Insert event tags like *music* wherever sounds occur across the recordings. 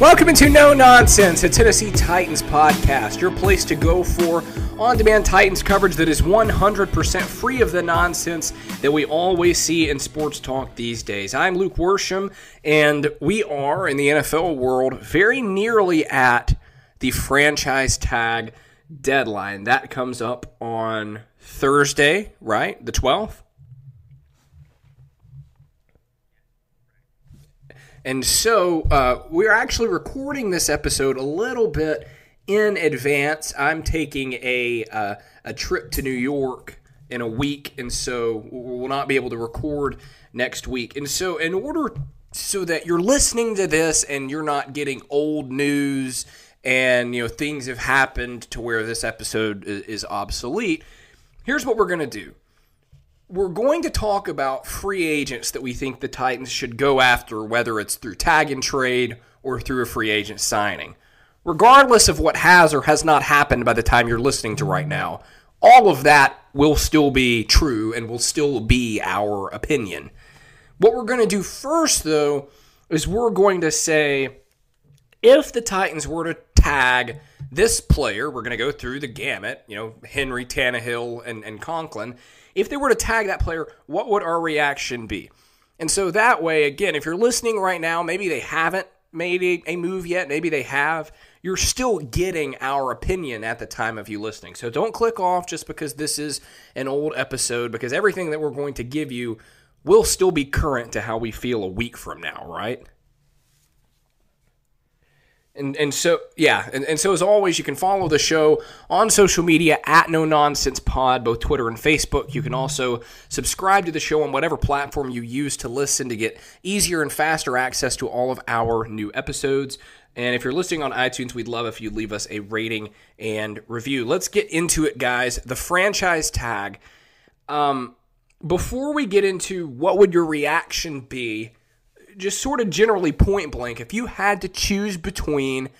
Welcome into No Nonsense, a Tennessee Titans podcast, your place to go for on demand Titans coverage that is 100% free of the nonsense that we always see in sports talk these days. I'm Luke Worsham, and we are in the NFL world very nearly at the franchise tag deadline. That comes up on Thursday, right? The 12th? And so uh, we're actually recording this episode a little bit in advance. I'm taking a uh, a trip to New York in a week, and so we'll not be able to record next week. And so, in order so that you're listening to this and you're not getting old news and you know things have happened to where this episode is, obsolete, here's what we're gonna do we're going to talk about free agents that we think the Titans should go after, whether it's through tag and trade or through a free agent signing. Regardless of what has or has not happened by the time you're listening to right now, all of that will still be true and will still be our opinion. What we're going to do first, though, is we're going to say if the Titans were to tag this player, we're going to go through the gamut, you know, Henry, Tannehill, and, and Conklin if they were to tag that player, what would our reaction be? And so that way, again, if you're listening right now, maybe they haven't made a move yet, maybe they have, you're still getting our opinion at the time of you listening. So don't click off just because this is an old episode, because everything that we're going to give you will still be current to how we feel a week from now, right? And, and so yeah and, and so as always you can follow the show on social media at no nonsense pod both twitter and facebook. You can also subscribe to the show on whatever platform you use to listen to get easier and faster access to all of our new episodes. And if you're listening on itunes we'd love if you leave us a rating and review. Let's get into it guys. The franchise tag. Um, before we get into what would your reaction be just sort of generally point blank, if you had to choose between,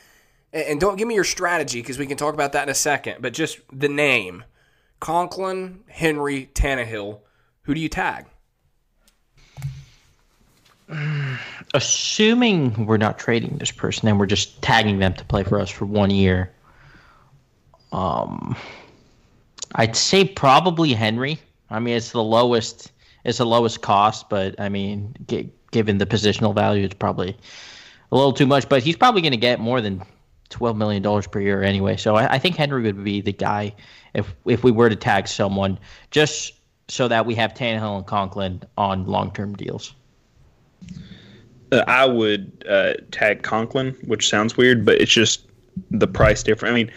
and don't give me your strategy because we can talk about that in a second, but just the name Conklin, Henry, Tannehill, who do you tag? *sighs* Assuming we're not trading this person and we're just tagging them to play for us for one year, um, I'd say probably Henry. I mean, it's the lowest. It's the lowest cost, but I mean, get, given the positional value, it's probably a little too much. But he's probably going to get more than twelve million dollars per year anyway. So I, I, think Henry would be the guy if if we were to tag someone, just so that we have Tannehill and Conklin on long term deals. Uh, I would uh, tag Conklin, which sounds weird, but it's just the price difference. I mean,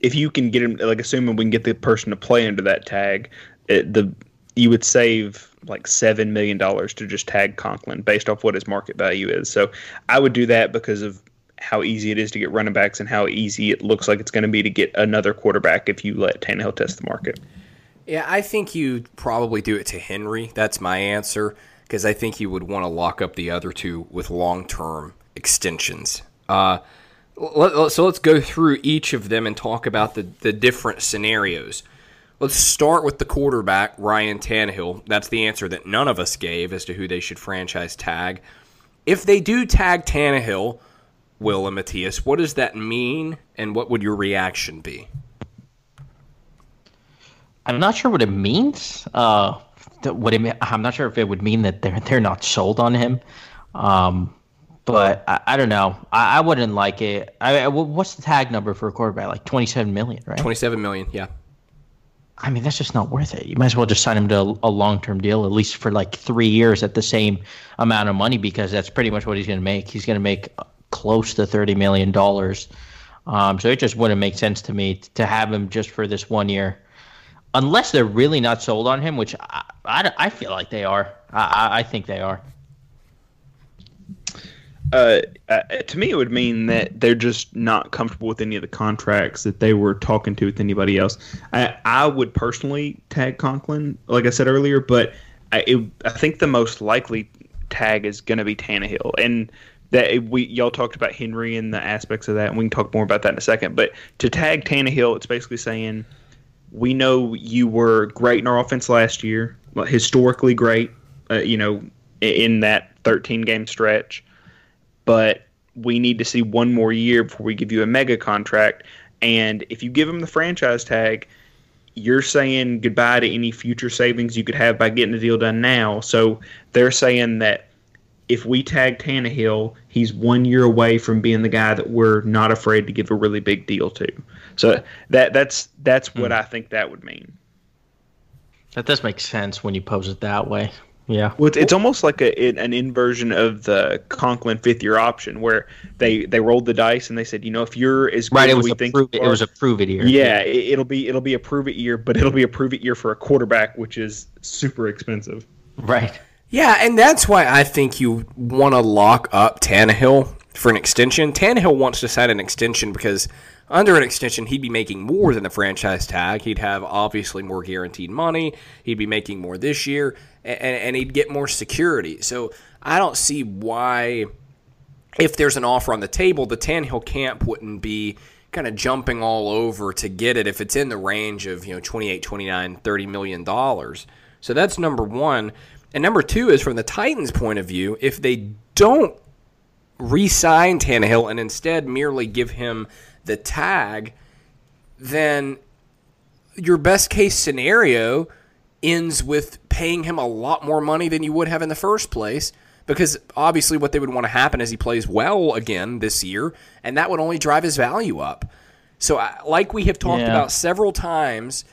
if you can get him, like assuming we can get the person to play under that tag, it, the you would save like seven million dollars to just tag Conklin based off what his market value is. So I would do that because of how easy it is to get running backs and how easy it looks like it's going to be to get another quarterback if you let Tannehill test the market. Yeah, I think you'd probably do it to Henry. That's my answer because I think you would want to lock up the other two with long term extensions. Uh, so let's go through each of them and talk about the, the different scenarios. Let's start with the quarterback, Ryan Tannehill. That's the answer that none of us gave as to who they should franchise tag. If they do tag Tannehill, Will and Matthias, what does that mean, and what would your reaction be? I'm not sure what it means. Uh, what it, I'm not sure if it would mean that they're they're not sold on him. Um, but I, I don't know. I, I wouldn't like it. I, what's the tag number for a quarterback? Like twenty-seven million, right? Twenty-seven million. Yeah. I mean, that's just not worth it. You might as well just sign him to a, a long-term deal, at least for like three years at the same amount of money, because that's pretty much what he's going to make. He's going to make close to thirty million dollars. Um, so it just wouldn't make sense to me to have him just for this one year, unless they're really not sold on him, which I, I, I feel like they are. I- I think they are. Uh, uh, to me, it would mean that they're just not comfortable with any of the contracts that they were talking to with anybody else. I, I would personally tag Conklin, like I said earlier, but I, it, I think the most likely tag is going to be Tannehill, and that we y'all talked about Henry and the aspects of that, and we can talk more about that in a second. But to tag Tannehill, it's basically saying we know you were great in our offense last year, historically great, uh, you know, in that 13 game stretch but we need to see one more year before we give you a mega contract. And if you give him the franchise tag, you're saying goodbye to any future savings you could have by getting the deal done now. So they're saying that if we tag Tannehill, he's one year away from being the guy that we're not afraid to give a really big deal to. So that that's that's what hmm. I think that would mean. That does make sense when you pose it that way. Yeah. Well, it's, it's almost like a, it, an inversion of the Conklin fifth year option, where they, they rolled the dice and they said, you know, if you're as good Right. As we think prove you it, it was are- a prove it year. yeah, it, it'll be it'll be a prove it year, but it'll be a prove it year for a quarterback, which is super expensive. Right. Yeah, and that's why I think you want to lock up Tannehill for an extension. Tannehill wants to sign an extension because under an extension, he'd be making more than the franchise tag. He'd have obviously more guaranteed money. He'd be making more this year, and, and he'd get more security. So I don't see why, if there's an offer on the table, the Tannehill camp wouldn't be kind of jumping all over to get it if it's in the range of, you know, 28, 29, 30 million dollars. So that's number 1. And number 2 is from the Titans point of view, if they don't re-sign Tannehill and instead merely give him the tag, then your best case scenario ends with paying him a lot more money than you would have in the first place because obviously what they would want to happen is he plays well again this year and that would only drive his value up. So I- like we have talked Yeah. about several times,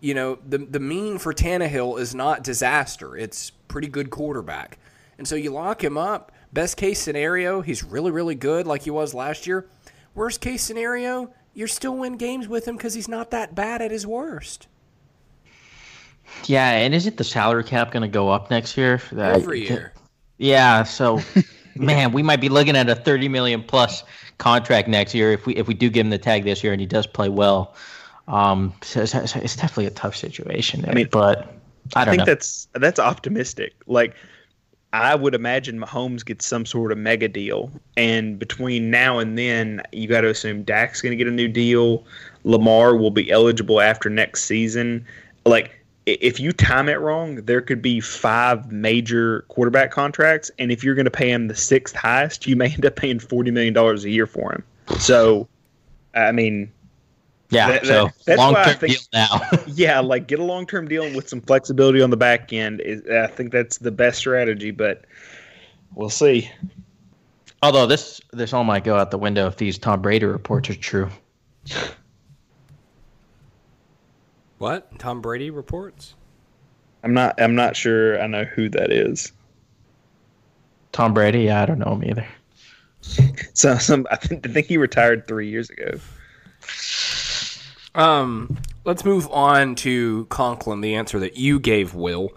you know, the the mean for Tannehill is not disaster. It's pretty good quarterback. And so you lock him up. Best case scenario, he's really, really good like he was last year. Worst case scenario, you're still win games with him because he's not that bad at his worst. Yeah, and isn't the salary cap going to go up next year? That- Every year. Yeah, so *laughs* man, we might be looking at a 30 million plus contract next year if we if we do give him the tag this year and he does play well. Um, so, so- so it's definitely a tough situation. I mean, but I I don't think know. that's that's optimistic. Like I would imagine Mahomes gets some sort of mega deal, and between now and then, you got to assume Dak's going to get a new deal. Lamar will be eligible after next season. Like if you time it wrong, there could be five major quarterback contracts, and if you're going to pay him the sixth highest, you may end up paying forty million dollars a year for him. So, I mean, yeah, that- so that- that's long why I term think- deal now. *laughs* yeah, like get a long term deal with some flexibility on the back end. Is I think that's the best strategy, but we'll see. Although this this all might go out the window if these Tom Brady reports are true. What? Tom Brady reports? I'm not. I'm not sure. I know who that is. Tom Brady, yeah, I don't know him either. *laughs* So some. I think, I think he retired three years ago. Um, let's move on to Conklin, the answer that you gave, Will.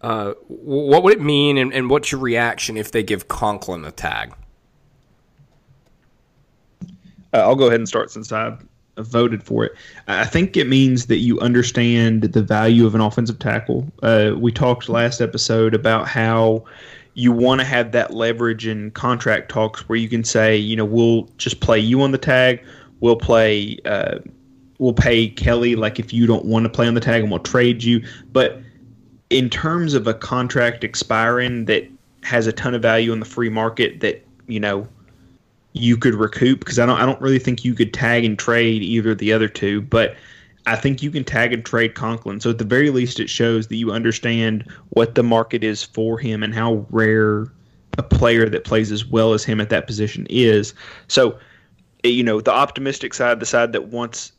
Uh, what would it mean, and, and what's your reaction if they give Conklin the tag? Uh, I'll go ahead and start since I voted for it. I think it means that you understand the value of an offensive tackle. Uh, we talked last episode about how you want to have that leverage in contract talks where you can say, you know, we'll just play you on the tag. We'll play. We'll pay Kelly like if you don't want to play on the tag, and we'll trade you. But in terms of a contract expiring that has a ton of value in the free market, that you know you could recoup because I don't I don't really think you could tag and trade either of the other two, but I think you can tag and trade Conklin. So at the very least, it shows that you understand what the market is for him and how rare a player that plays as well as him at that position is. So, you know, the optimistic side, the side that wants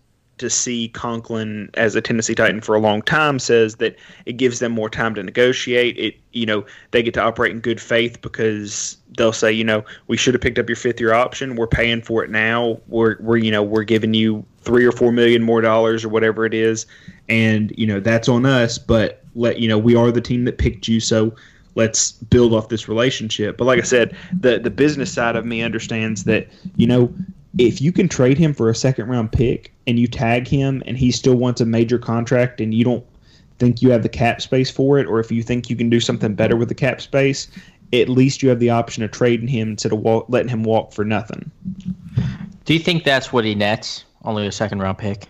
to see Conklin as a Tennessee Titan for a long time says that it gives them more time to negotiate. It you know they get to operate in good faith because they'll say you know we should have picked up your fifth year option. We're paying for it now. We're we're you know we're giving you three or four million more dollars or whatever it is, and you know that's on us. But let you know we are the team that picked you, so let's build off this relationship. But like I said, the the business side of me understands that you know if you can trade him for a second round pick and you tag him and he still wants a major contract and you don't think you have the cap space for it, or if you think you can do something better with the cap space, at least you have the option of trading him instead of walk, letting him walk for nothing. Do you think that's what he nets? Only a second round pick.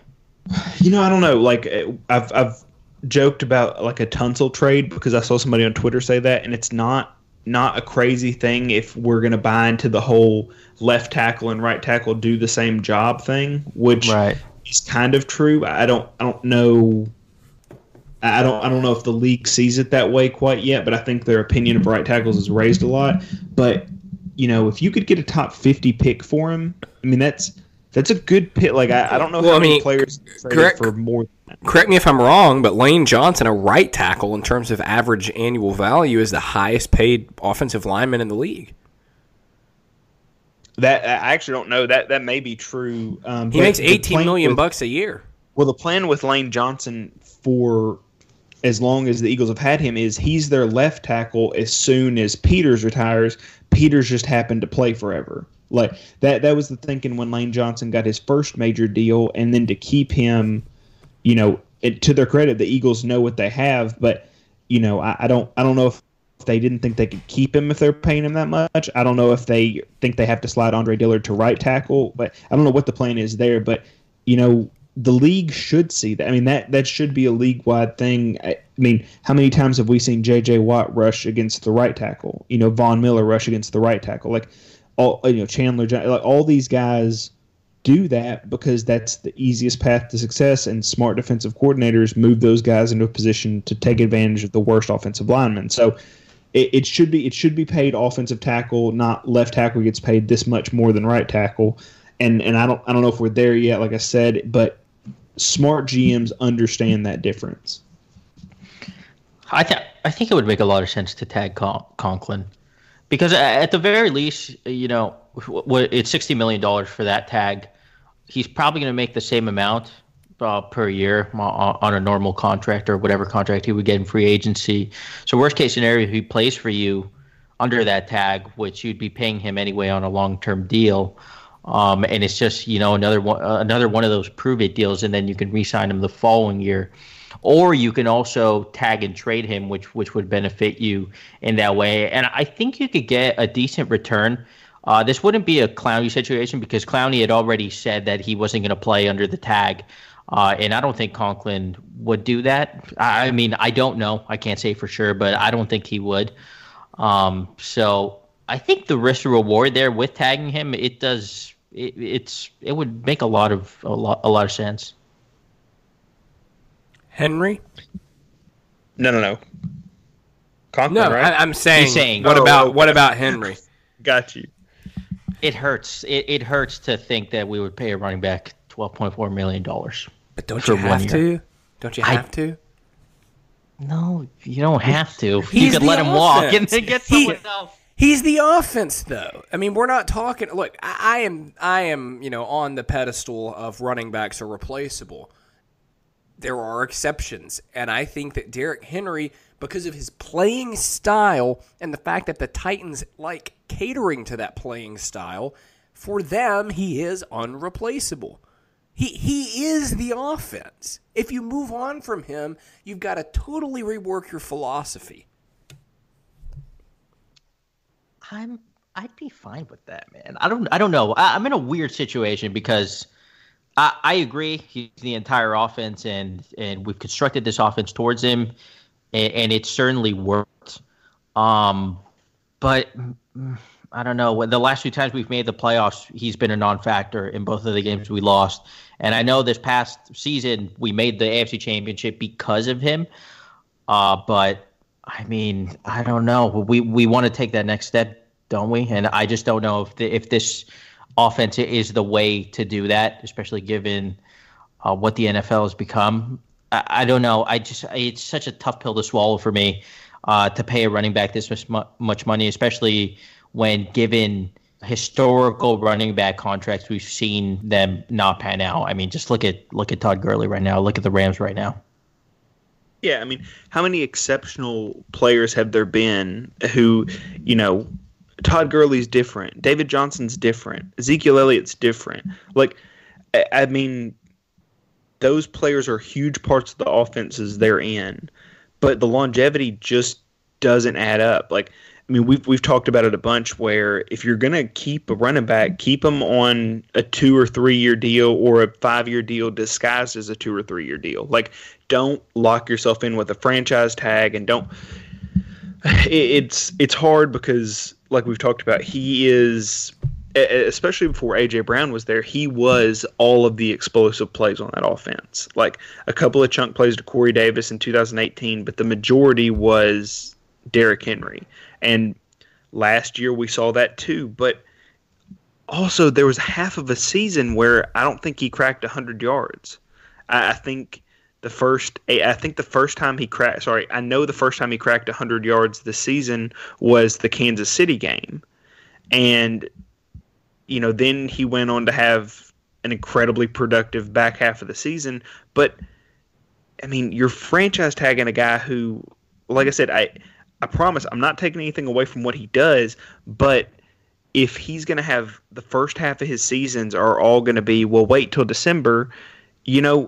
You know, I don't know. Like eh, I've I've joked about like a Tunsil trade because I saw somebody on Twitter say that, and it's not not a crazy thing if we're going to buy into the whole left tackle and right tackle do the same job thing, which right. is kind of true. I don't I don't know I don't I don't know if the league sees it that way quite yet, but I think their opinion of right tackles is raised a lot. But you know, if you could get a top fifty pick for him, I mean that's that's a good pick. Like I, I don't know Well, how I many mean, players correct- for more. Correct me if I'm wrong, but Lane Johnson, a right tackle in terms of average annual value, is the highest paid offensive lineman in the league. That I actually don't know. That that may be true. Um, He makes the 18 plan million with- bucks a year. Well, the plan with Lane Johnson for as long as the Eagles have had him is he's their left tackle as soon as Peters retires. Peters just happened to play forever. Like that that was the thinking when Lane Johnson got his first major deal and then to keep him, you know, it, to their credit, the Eagles know what they have, but you know, I, I don't I don't know if they didn't think they could keep him if they're paying him that much. I don't know if they think they have to slide Andre Dillard to right tackle, but I don't know what the plan is there. But you know, the league should see that. I mean, that that should be a league wide thing. I, I mean, how many times have we seen J.J. Watt rush against the right tackle? You know, Von Miller rush against the right tackle. Like all you know, Chandler, like all these guys do that because that's the easiest path to success. And smart defensive coordinators move those guys into a position to take advantage of the worst offensive linemen. So it, it should be it should be paid offensive tackle, not left tackle gets paid this much more than right tackle. And and I don't I don't know if we're there yet, like I said, but smart GMs understand that difference. I think I think it would make a lot of sense to tag Con- Conklin because at the very least, you know, it's sixty million dollars for that tag. He's probably going to make the same amount uh, per year on on a normal contract or whatever contract he would get in free agency. So worst case scenario, he plays for you under that tag, which you'd be paying him anyway on a long term deal. Um, and it's just you know another one uh, another one of those prove it deals, and then you can re-sign him the following year, or you can also tag and trade him, which which would benefit you in that way. And I think you could get a decent return. Uh, this wouldn't be a Clowney situation because Clowney had already said that he wasn't going to play under the tag, uh, and I don't think Conklin would do that. I I mean, I don't know. I can't say for sure, but I don't think he would. Um, so I think the risk reward there with tagging him, it does. It, it's it would make a lot of a lot a lot of sense. Henry? No, no, no. Conklin, No, right? I, I'm saying. He's saying- what Oh, about okay. what about Henry? *laughs* Got you. It hurts. It, it hurts to think that we would pay a running back twelve point four million dollars. But don't you have to? Don't you I- have to? No, you don't have to. You could let him walk and then get He- else. He's the offense, though. I mean, we're not talking. Look, I, I am, I am, you know, on the pedestal of running backs are replaceable. There are exceptions, and I think that Derrick Henry, because of his playing style and the fact that the Titans like catering to that playing style, for them he is unreplaceable. He he is the offense. If you move on from him, you've got to totally rework your philosophy. I'm I'd be fine with that, man. I don't I don't know. I, I'm in a weird situation because I, I agree he's the entire offense and and we've constructed this offense towards him and, and it certainly worked. Um, but I don't know. When the last two times we've made the playoffs, he's been a non-factor in both of the games we lost. And I know this past season we made the AFC Championship because of him. Uh, but I mean, I don't know. We we want to take that next step, don't we? And I just don't know if the, if this offense is the way to do that, especially given uh, what the NFL has become. I, I, don't know. I just it's such a tough pill to swallow for me uh, to pay a running back this much, much money, especially when given historical running back contracts we've seen them not pan out. I mean, just look at look at Todd Gurley right now. Look at the Rams right now. Yeah, I mean, how many exceptional players have there been who, you know, Todd Gurley's different, David Johnson's different, Ezekiel Elliott's different. Like, I mean, those players are huge parts of the offenses they're in, but the longevity just doesn't add up. Like, I mean, we've we've talked about it a bunch. Where if you're gonna keep a running back, keep them on a two or three year deal or a five year deal disguised as a two or three year deal. Like, don't lock yourself in with a franchise tag, and don't. *laughs* It's it's hard because, like we've talked about, he is especially before AJ Brown was there, he was all of the explosive plays on that offense. Like a couple of chunk plays to Corey Davis in 2018, but the majority was Derrick Henry. And last year we saw that too. But also, there was half of a season where I don't think he cracked 100 yards. I, think the first I think the first time he cracked sorry, I know the first time he cracked 100 yards this season was the Kansas City game. And you know, then he went on to have an incredibly productive back half of the season, but I mean, you're franchise tagging a guy who like I said, I I promise I'm not taking anything away from what he does, but if he's going to have the first half of his seasons are all going to be, well, wait till December, you know, eh,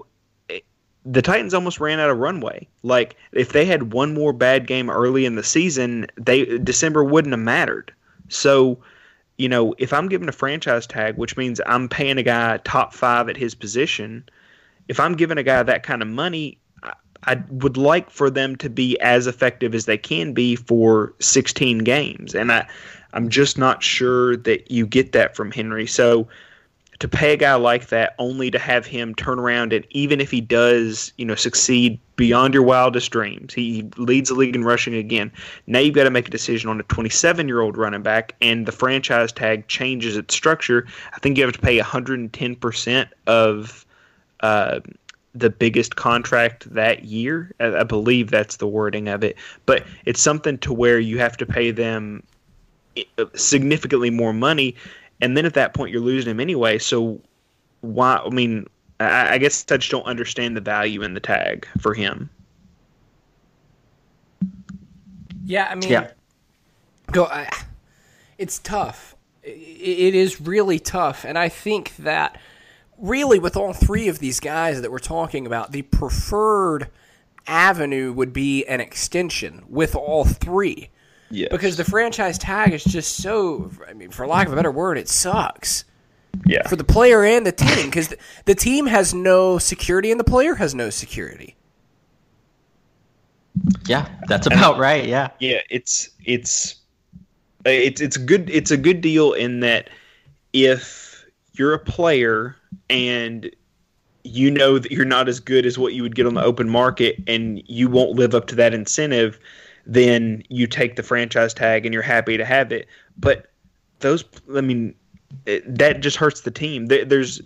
the Titans almost ran out of runway. Like if they had one more bad game early in the season, they December wouldn't have mattered. So, you know, if I'm giving a franchise tag, which means I'm paying a guy top five at his position, if I'm giving a guy that kind of money, I would like for them to be as effective as they can be for 16 games, and I, I'm just not sure that you get that from Henry. So to pay a guy like that only to have him turn around and even if he does, you know, succeed beyond your wildest dreams, he leads the league in rushing again. Now you've got to make a decision on a 27 year old running back, and the franchise tag changes its structure. I think you have to pay 110 percent of. Uh, the biggest contract that year. I, believe that's the wording of it. But it's something to where you have to pay them uh, significantly more money, and then at that point you're losing him anyway. So why? I mean, I, I guess I just don't understand the value in the tag for him. Yeah, I mean, yeah. go. I, it's tough. It, it is really tough, and I think that really, with all three of these guys that we're talking about, the preferred avenue would be an extension with all three. Yes. Because the franchise tag is just so, I mean, for lack of a better word, it sucks. Yeah. For the player and the team, because the, the team has no security and the player has no security. Yeah, that's about right. Yeah. Yeah, it's it's it's it's good. It's a good deal in that if you're a player and you know that you're not as good as what you would get on the open market and you won't live up to that incentive, then you take the franchise tag and you're happy to have it. But those, I mean, it, that just hurts the team. There's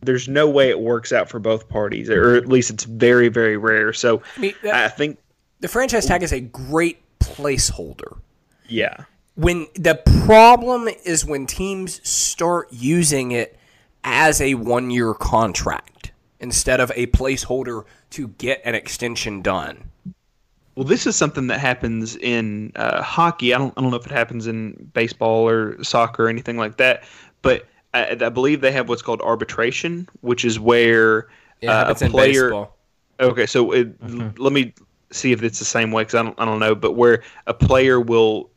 there's no way it works out for both parties, or at least it's very very rare. So I, mean, that, I think the franchise tag is a great placeholder. Yeah. When the problem is when teams start using it as a one year contract instead of a placeholder to get an extension done. Well, this is something that happens in uh, hockey. I don't, I don't know if it happens in baseball or soccer or anything like that, but I, I believe they have what's called arbitration, which is where yeah, uh, a player. Okay, so it, mm-hmm. let me see if it's the same way because I don't, I don't know, but where a player will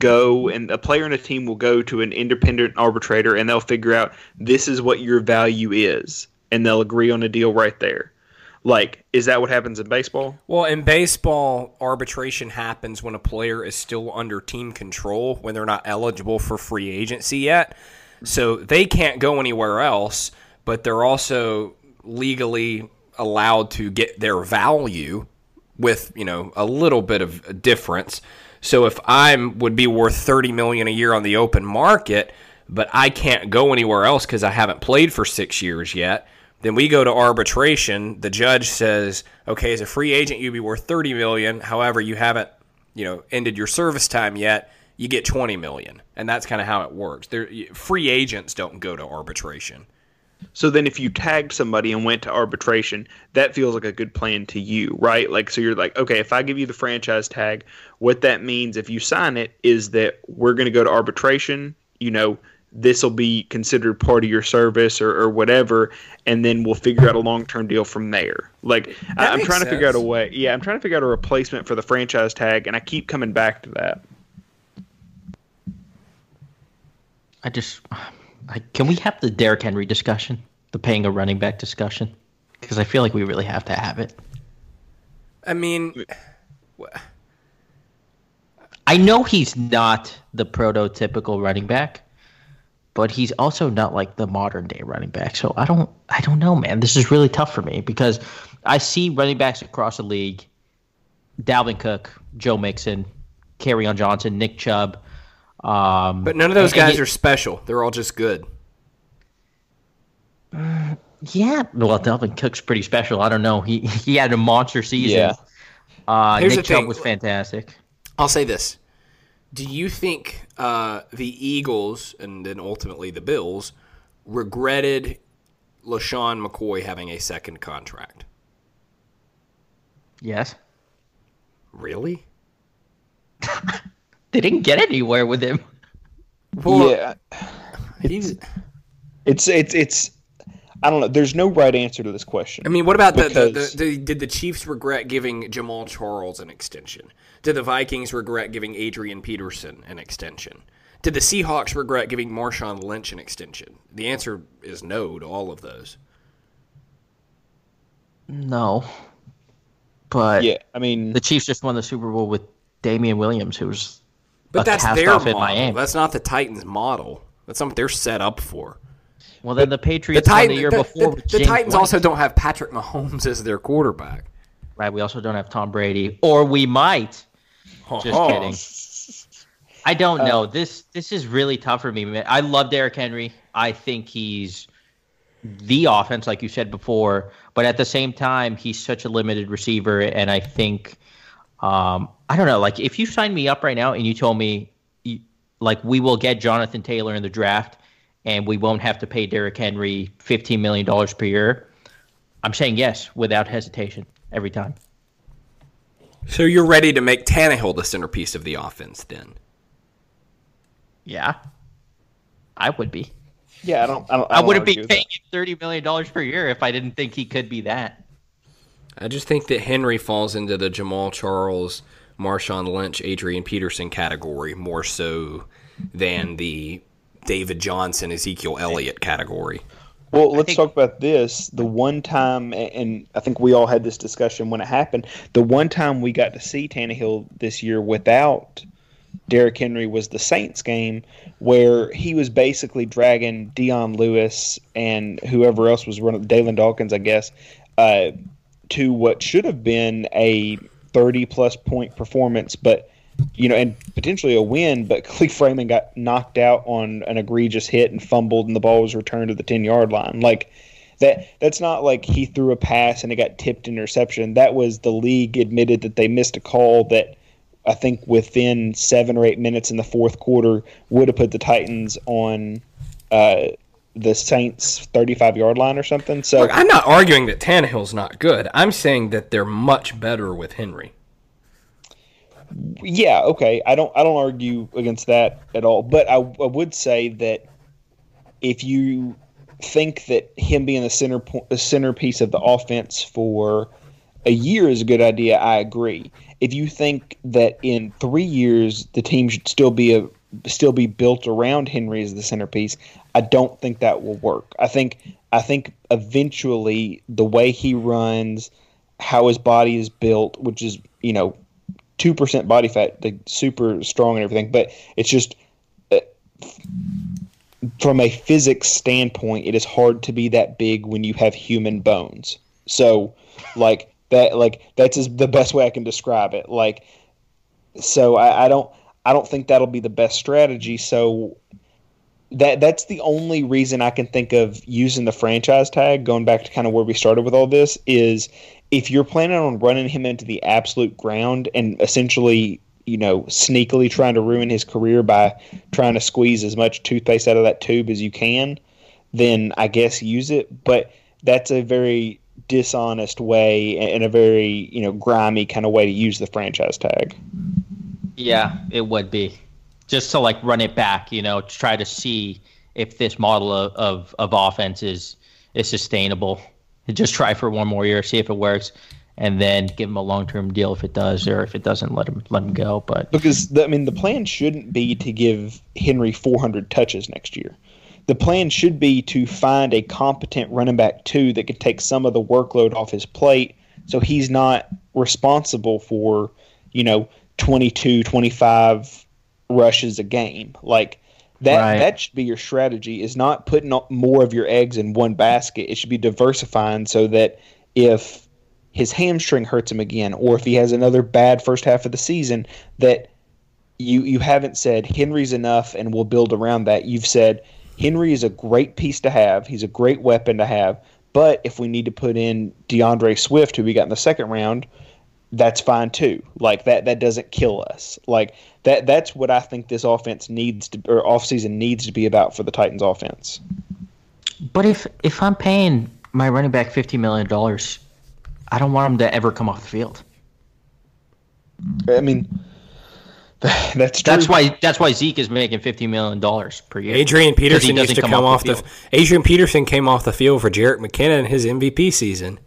go and a player and a team will go to an independent arbitrator and they'll figure out this is what your value is and they'll agree on a deal right there. Like, is that what happens in baseball? Well, in baseball, arbitration happens when a player is still under team control, when they're not eligible for free agency yet. So they can't go anywhere else, but they're also legally allowed to get their value with you know a little bit of difference. So if I'm would be worth 30 million a year on the open market, but I can't go anywhere else because I haven't played for six years yet, then we go to arbitration. The judge says, okay, as a free agent, you'd be worth 30 million. However, you haven't you know ended your service time yet. You get 20 million, and that's kind of how it works. There, free agents don't go to arbitration. So then if you tagged somebody and went to arbitration, that feels like a good plan to you, right? Like so you're like, okay, if I give you the franchise tag, what that means if you sign it is that we're going to go to arbitration, you know, this will be considered part of your service or, or whatever, and then we'll figure out a long term deal from there. Like I, I'm trying to figure out a way. Yeah, I'm trying to figure out a replacement for the franchise tag, and I keep coming back to that. I just I, can we have the Derrick Henry discussion, the paying a running back discussion, because I feel like we really have to have it. I mean, I know he's not the prototypical running back, but he's also not like the modern day running back. So I don't, I don't know, man. This is really tough for me because I see running backs across the league: Dalvin Cook, Joe Mixon, on Johnson, Nick Chubb. Um, but none of those guys are special. They're all just good. Uh, yeah, well, Dalvin Cook's pretty special. I don't know. He he had a monster season. Yeah. Uh, Here's Nick Chubb was fantastic. I'll say this: Do you think uh, the Eagles and then ultimately the Bills regretted LeSean McCoy having a second contract? Yes. Really? *laughs* they didn't get anywhere with him. Well, yeah, it's, it's it's it's I don't know. There's no right answer to this question. I mean, what about the, the, the, the, did the Chiefs regret giving Jamaal Charles an extension? Did the Vikings regret giving Adrian Peterson an extension? Did the Seahawks regret giving Marshawn Lynch an extension? The answer is no to all of those. No. But yeah, I mean, the Chiefs just won the Super Bowl with Damien Williams, who's but that's their model. That's not the Titans' model. That's something they're set up for. Well, then the Patriots the, Titan, the year the, before. The, the Titans White. also don't have Patrick Mahomes as their quarterback. Right. We also don't have Tom Brady, or we might. Just oh. kidding. I don't uh, know. This this is really tough for me. I love Derrick Henry. I think he's the offense, like you said before. But at the same time, he's such a limited receiver, and I think um, I don't know. Like, if you signed me up right now and you told me, like, we will get Jonathan Taylor in the draft and we won't have to pay Derrick Henry $15 million per year, I'm saying yes without hesitation every time. So you're ready to make Tannehill the centerpiece of the offense then? Yeah, I would be. Yeah, I don't. I, don't, I, don't I wouldn't be paying him thirty million dollars per year if I didn't think he could be that. I just think that Henry falls into the Jamaal Charles, Marshawn Lynch, Adrian Peterson category more so than the David Johnson, Ezekiel Elliott category. Well, let's think, talk about this. The one time, and I think we all had this discussion when it happened. The one time we got to see Tannehill this year without Derrick Henry was the Saints game, where he was basically dragging Dion Lewis and whoever else was running, Dalyn Dawkins, I guess, uh, to what should have been a 30 plus point performance, but you know, and potentially a win, but *laughs* Kalif Raymond got knocked out on an egregious hit and fumbled, and the ball was returned to the 10 yard line. Like, that that's not like he threw a pass and it got tipped interception. That was the league admitted that they missed a call that I think within seven or eight minutes in the fourth quarter would have put the Titans on uh, the Saints 35 yard line or something. So Look, I'm not arguing that Tannehill's not good. I'm saying that they're much better with Henry. Yeah, okay. I don't I don't argue against that at all. But I, I would say that if you think that him being the center the centerpiece of the offense for a year is a good idea, I agree. If you think that in three years the team should still be a still be built around Henry as the centerpiece, I don't think that will work. I think I think eventually the way he runs, how his body is built, which is you know two percent body fat, like super strong and everything, but it's just uh, from a physics standpoint, it is hard to be that big when you have human bones. So, like That like that's the best way I can describe it. Like, so I, I don't I don't think that'll be the best strategy. So that that's the only reason I can think of using the franchise tag. Going back to kind of where we started with all this is if you're planning on running him into the absolute ground and essentially you know sneakily trying to ruin his career by trying to squeeze as much toothpaste out of that tube as you can, then I guess use it. But that's a very dishonest way and a very you know grimy kind of way to use the franchise tag. Yeah, it would be just to like run it back, you know, to try to see if this model of, of, of offense is is sustainable. Just try for one more year, see if it works, and then give him a long term deal if it does, or if it doesn't, let him let him go. But because the, I mean, the plan shouldn't be to give Henry 400 touches next year. The plan should be to find a competent running back two that can take some of the workload off his plate, so he's not responsible for you know 22, 25 rushes a game. Like that Right. that should be your strategy is not putting more of your eggs in one basket. It should be diversifying so that if his hamstring hurts him again or if he has another bad first half of the season that you you haven't said Henry's enough and we'll build around that. You've said Henry is a great piece to have. He's a great weapon to have. But if we need to put in D'Andre Swift, who we got in the second round, that's fine too. Like that that doesn't kill us. Like that that's what I think this offense needs to or offseason needs to be about for the Titans offense. but if if I'm paying my running back fifty million dollars, I don't want him to ever come off the field. I mean *laughs* that's true. That's why that's why Zeke is making fifty million dollars per year. Adrian Peterson needs doesn't to come, off the. field. Adrian Peterson came off the field for Jerick McKinnon in his MVP season.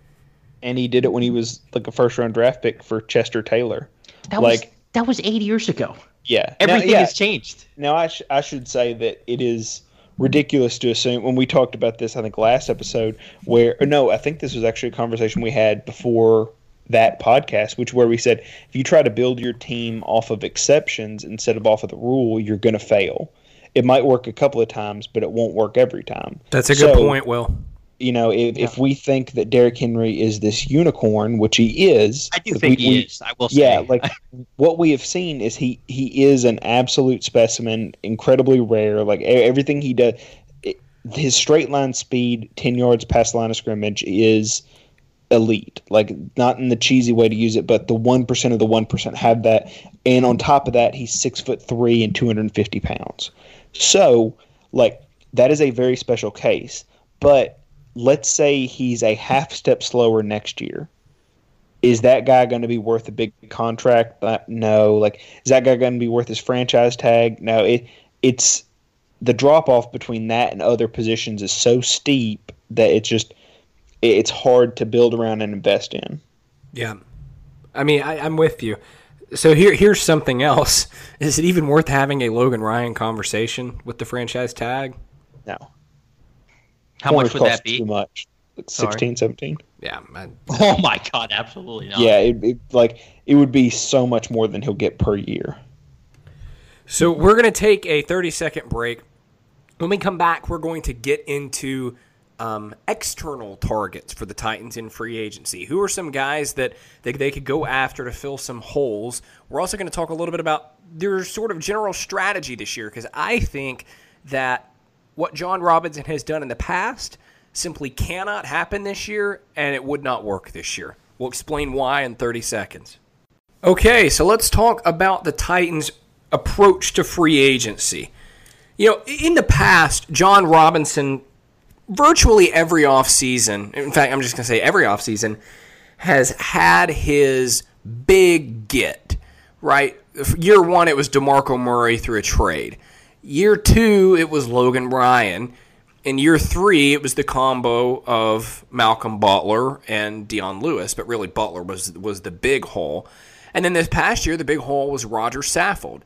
And he did it when he was like a first round draft pick for Chester Taylor. That was like that was eight years ago. yeah. Everything now, yeah, has changed. Now I, sh- I should say that it is ridiculous to assume when we talked about this I think last episode where or no I think this was actually a conversation we had before that podcast which where we said if you try to build your team off of exceptions instead of off of the rule you're going to fail. It might work a couple of times but it won't work every time. That's a good So, point, Will. You know, if, if we think that Derrick Henry is this unicorn, which he is, I do think we- he we- is. I will say. yeah, like *laughs* what we have seen is he he is an absolute specimen, incredibly rare. Like everything he does, it, his straight line speed, ten yards past the line of scrimmage is elite. Like not in the cheesy way to use it, but the one percent of the one percent have that. And on top of that, he's six foot three and two hundred and fifty pounds. So like that is a very special case. But let's say he's a half step slower next year is that guy going to be worth a big contract? Uh, no. Like, is that guy going to be worth his franchise tag? No. It it's the drop off between that and other positions is so steep that it's just it's hard to build around and invest in. Yeah, I mean, I, I'm with you. So here, here's something else. *laughs* Is it even worth having a Logan Ryan conversation with the franchise tag? No. How much Corners would that be? Too much. Like Sorry. 16, 17. Yeah, I, *laughs* Oh my god, absolutely not. Yeah, it, it like it would be so much more than he'll get per year. So we're going to take a 30 second break. When we come back, we're going to get into um, external targets for the Titans in free agency. Who are some guys that they, they could go after to fill some holes? We're also going to talk a little bit about their sort of general strategy this year because I think that what Jon Robinson has done in the past simply cannot happen this year and it would not work this year. We'll explain why in 30 seconds. Okay, so let's talk about the Titans' approach to free agency. You know, in the past, Jon Robinson, virtually every offseason, in fact, I'm just going to say every offseason, has had his big get, right? Year one, it was DeMarco Murray through a trade. Year two, it was Logan Ryan. In year three, it was the combo of Malcolm Butler and Dion Lewis, but really Butler was was the big hole. And then this past year, the big hole was Roger Saffold.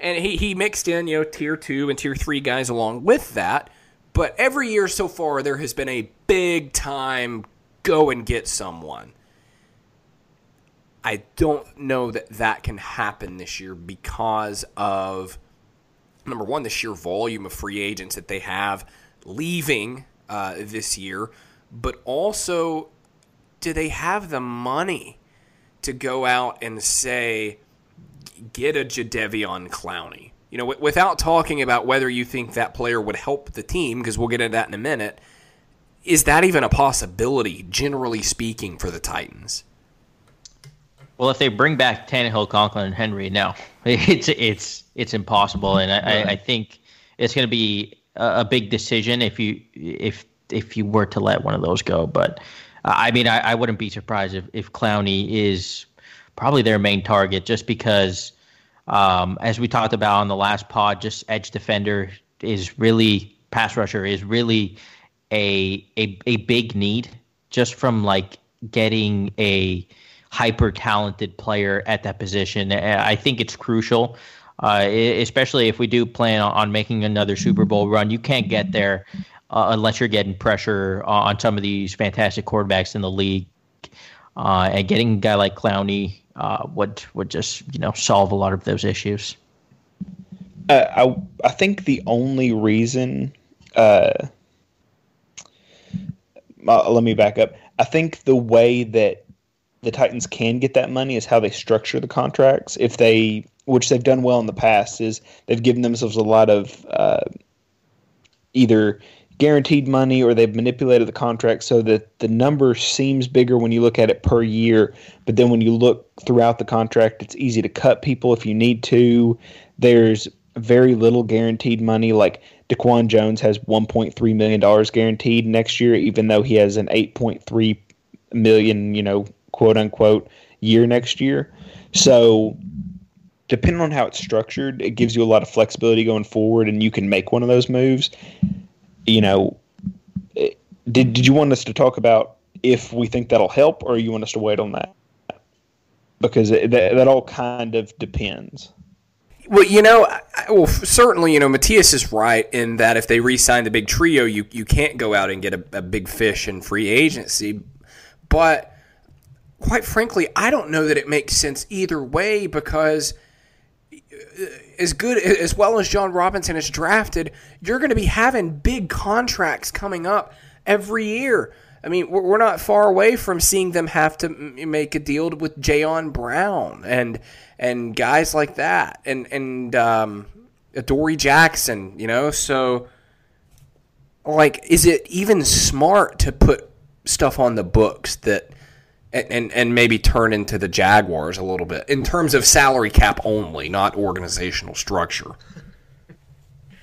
And he, he mixed in, you know, tier two and tier three guys along with that. But every year so far, there has been a big time go and get someone. I don't know that that can happen this year because of number one, the sheer volume of free agents that they have leaving uh, this year, but also do they have the money to go out and say, get a Jadeveon Clowney? You know, w- without talking about whether you think that player would help the team, because we'll get into that in a minute. Is that even a possibility, generally speaking, for the Titans? Well, if they bring back Tannehill, Conklin, and Henry, no, *laughs* it's it's it's impossible, and I, I, I think it's going to be a, a, big decision if you if if you were to let one of those go. But uh, I mean, I, I wouldn't be surprised if if Clowney is probably their main target, just because, um, as we talked about on the last pod, just edge defender is really pass rusher is really a a a big need, just from like getting a hyper talented player at that position. I think it's crucial, uh, especially if we do plan on making another Super Bowl run. You can't get there uh, unless you're getting pressure on some of these fantastic quarterbacks in the league. Uh, and getting a guy like Clowney uh, would would just you know solve a lot of those issues. Uh, I I think the only reason. Uh, let me back up. I think the way that the Titans can get that money is how they structure the contracts. If they, which they've done well in the past, is they've given themselves a lot of uh, either guaranteed money or they've manipulated the contract so that the number seems bigger when you look at it per year. But then when you look throughout the contract, it's easy to cut people if you need to. There's very little guaranteed money. Like Daquan Jones has $1.3 million guaranteed next year, even though he has an 8.3 million, you know, quote unquote year next year. So depending on how it's structured, it gives you a lot of flexibility going forward, and you can make one of those moves. You know, did did you want us to talk about if we think that'll help, or you want us to wait on that? Because it, that that all kind of depends. Well, you know, well, certainly, you know, Matthias is right in that if they re-sign the big trio, you you can't go out and get a, a big fish in free agency, but quite frankly, I don't know that it makes sense either way because uh, as good as well as Jon Robinson is drafted, you're going to be having big contracts coming up every year. I mean, we're not far away from seeing them have to make a deal with Jayon Brown and and guys like that, and and um, Dory Jackson. You know, so like, is it even smart to put stuff on the books that and, and, and maybe turn into the Jaguars a little bit in terms of salary cap only, not organizational structure.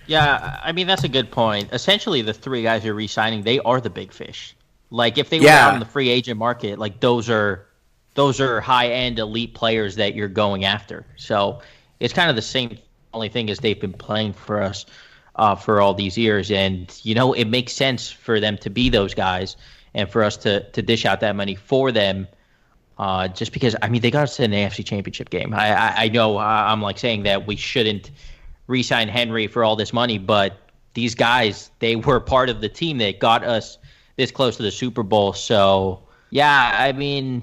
Yeah, I mean that's a good point. Essentially, the three guys you're re-signing, they are the big fish. Like if they were yeah. out in the free agent market, like those are those are high end elite players that you're going after. So it's kind of the same only thing as they've been playing for us uh, for all these years, and you know it makes sense for them to be those guys and for us to to dish out that money for them. Uh, just because I mean they got us to an AFC Championship game. I, I, I know I'm like saying that we shouldn't re-sign Henry for all this money, but these guys they were part of the team that got us this close to the Super Bowl. So yeah, I mean,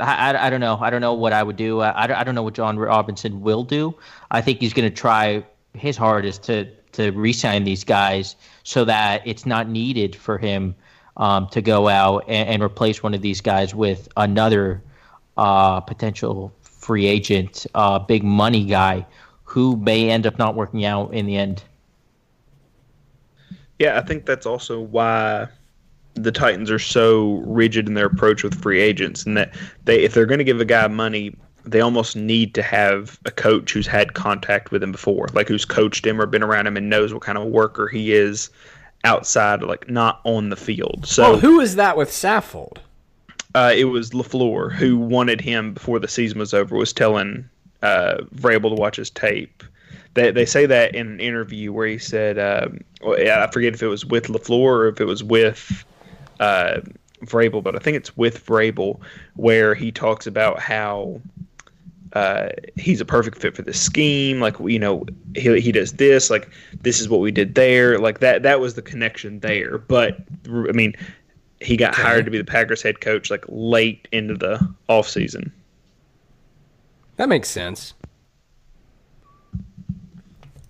I, I, I don't know. I don't know what I would do. I, I don't know what Jon Robinson will do. I think he's going to try his hardest to to re-sign these guys so that it's not needed for him um, to go out and, and, replace one of these guys with another uh, potential free agent, uh, big money guy who may end up not working out in the end. Yeah, I think that's also why the Titans are so rigid in their approach with free agents, and that they, if they're going to give a guy money, they almost need to have a coach who's had contact with him before, like who's coached him or been around him and knows what kind of a worker he is outside, like not on the field. So oh, who is that with Saffold? Uh, it was Lafleur who wanted him before the season was over. Was telling uh, Vrabel to watch his tape. They they say that in an interview where he said, um, well, I forget if it was with Lafleur or if it was with uh, Vrabel, but I think it's with Vrabel where he talks about how uh, he's a perfect fit for the scheme. Like you know, he he does this. Like this is what we did there. Like that that was the connection there. But I mean, he got hired to be the Packers head coach like late into the off season. That makes sense.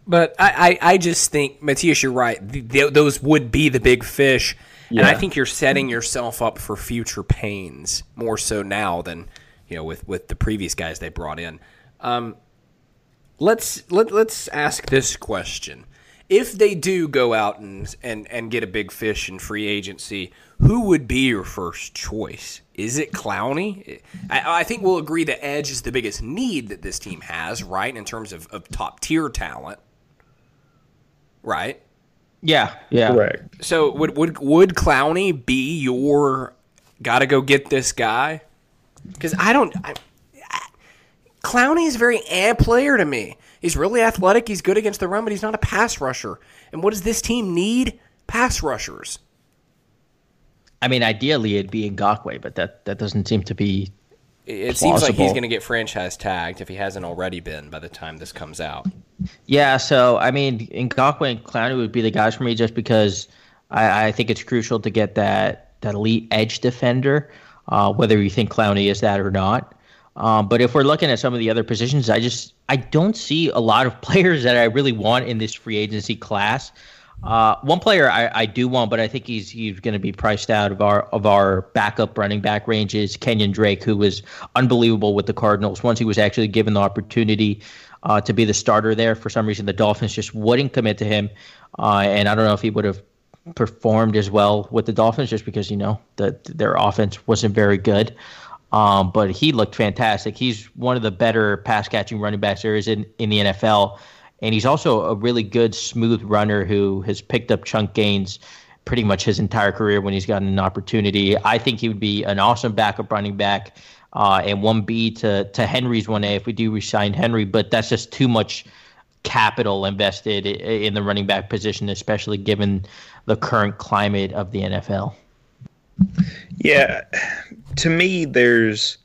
But I, I, I just think Matthias, you're right. Those would be the big fish, And I think you're setting yourself up for future pains more so now than you know with with the previous guys they brought in. Um, let's let, let's ask this question: If they do go out and and and get a big fish in free agency, who would be your first choice? Is it Clowney? I, I think we'll agree that Edge is the biggest need that this team has, right, in terms of, of top tier talent, right? Yeah, yeah. Correct. So would would would Clowney be your gotta go get this guy? Because I don't. I, I, Clowney is a very eh player to me. He's really athletic. He's good against the run, but he's not a pass rusher. And what does this team need? Pass rushers. I mean, ideally it'd be Ngakoue, but that that doesn't seem to be. It seems like he's going to get franchise tagged if he hasn't already been by the time this comes out. Yeah, so I mean, Ngakoue and Clowney would be the guys for me, just because I, I think it's crucial to get that that elite edge defender, uh, whether you think Clowney is that or not. Um, but if we're looking at some of the other positions, I just I don't see a lot of *laughs* players that I really want in this free agency class. Uh, one player I, I do want, but I think he's he's going to be priced out of our of our backup running back range is Kenyon Drake, who was unbelievable with the Cardinals. Once he was actually given the opportunity uh, to be the starter there, for some reason the Dolphins just wouldn't commit to him, uh, and I don't know if he would have performed as well with the Dolphins just because you know that their offense wasn't very good. Um, but he looked fantastic. He's one of the better pass catching running backs there is in, in the NFL. And he's also a really good, smooth runner who has picked up chunk gains pretty much his entire career when he's gotten an opportunity. I think he would be an awesome backup running back uh, and 1B to, to Henry's 1A if we do resign Henry. But that's just too much capital invested in the running back position, especially given the current climate of the NFL. Yeah, to me, there's,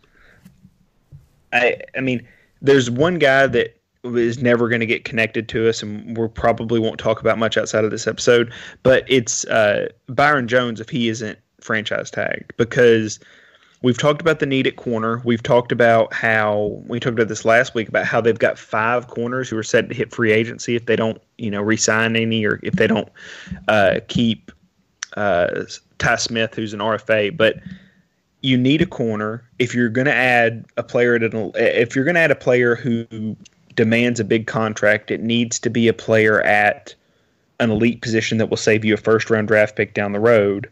I, I mean, there's one guy that is never going to get connected to us, and we probably won't talk about much outside of this episode. But it's uh, Byron Jones if he isn't franchise tagged because we've talked about the need at corner. We've talked about how we talked about this last week about how they've got five corners who are set to hit free agency if they don't, you know, re-sign any or if they don't uh, keep uh, Tye Smith, who's an RFA. But you need a corner if you're going to add a player at an, if you're going to add a player who demands a big contract. It needs to be a player at an elite position that will save you a first round draft pick down the road.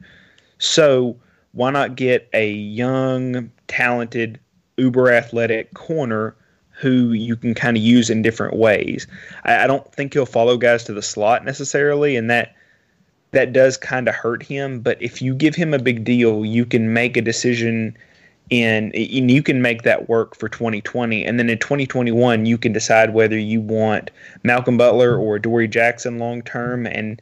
So why not get a young, talented, uber athletic corner who you can kind of use in different ways? I, I don't think he'll follow guys to the slot necessarily, and that that does kind of hurt him. But if you give him a big deal, you can make a decision in and you can make that work for 2020 and then in 2021 you can decide whether you want Malcolm Butler or Dory Jackson long term and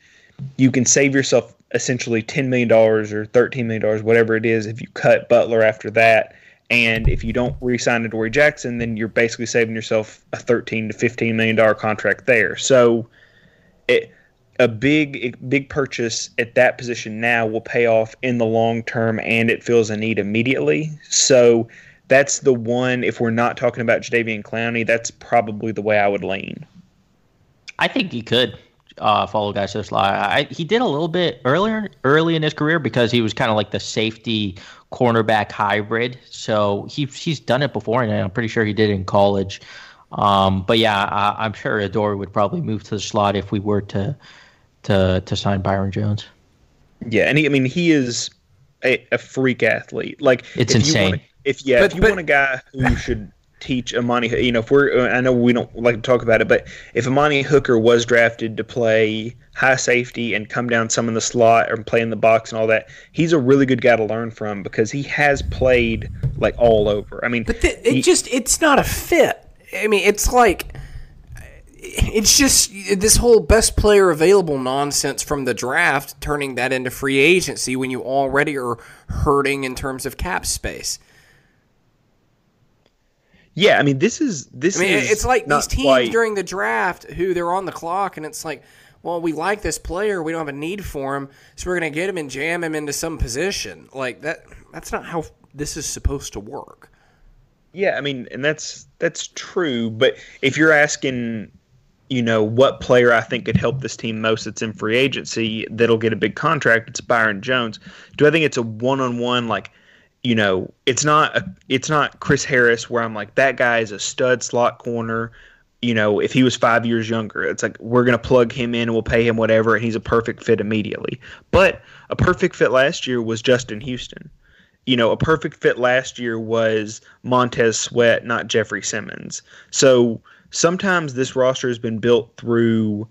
you can save yourself essentially 10 million dollars or 13 million dollars whatever it is if you cut Butler after that and if you don't re-sign to Dory Jackson then you're basically saving yourself a 13 to 15 million dollar contract there so it a big big purchase at that position now will pay off in the long term and it fills a need immediately. So that's the one if we're not talking about Jadeveon Clowney, that's probably the way I would lean. I think he could uh, follow guys to slot. I, he did a little bit earlier, early in his career because he was kind of like the safety cornerback hybrid. So he he's done it before, and I'm pretty sure he did it in college. Um, but yeah, I, I'm sure Adoree' would probably move to the slot if we were to to to sign Byron Jones. Yeah, and he, I mean he is a, a freak athlete. Like It's if you insane. want- if yeah, But- if you but- want a guy who should teach Amani, you know, if we're I know we don't like to talk about it, but if Amani Hooker was drafted to play high safety and come down some in the slot or play in the box and all that, he's a really good guy to learn from because he has played like all over. I mean, But th- it he- just it's not a fit. I mean, it's like it's just this whole best player available nonsense from the draft turning that into free agency when you already are hurting in terms of cap space. Yeah, I mean this is this I mean, is it's like these teams quite- during the draft who they're on the clock, and it's like, well, we like this player, we don't have a need for him, so we're gonna get him and jam him into some position. Like that. That's not how this is supposed to work. Yeah, I mean, and that's that's true. But if you're asking, you know, what player I think could help this team most that's in free agency that'll get a big contract, it's Byron Jones. Do I think it's a one on one like you know, it's not a, it's not Chris Harris where I'm like that guy is a stud slot corner. You know, if he was five years younger, it's like we're gonna plug him in and we'll pay him whatever, and he's a perfect fit immediately. But a perfect fit last year was Justin Houston. You know, a perfect fit last year was Montez Sweat, not Jeffrey Simmons. So sometimes this roster has been built through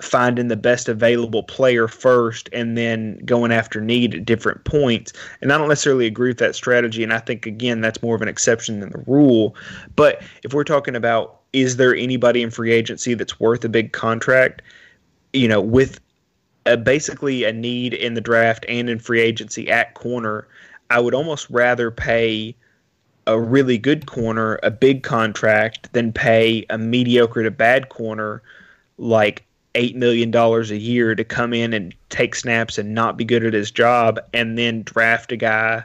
finding the best available player first and then going after need at different points. And I don't necessarily agree with that strategy. And I think, again, that's more of an exception than the rule. But if we're talking about is there anybody in free agency that's worth a big contract, you know, with a, basically a need in the draft and in free agency at corner, I would almost rather pay a really good corner a big contract than pay a mediocre to bad corner like eight million dollars a year to come in and take snaps and not be good at his job, and then draft a guy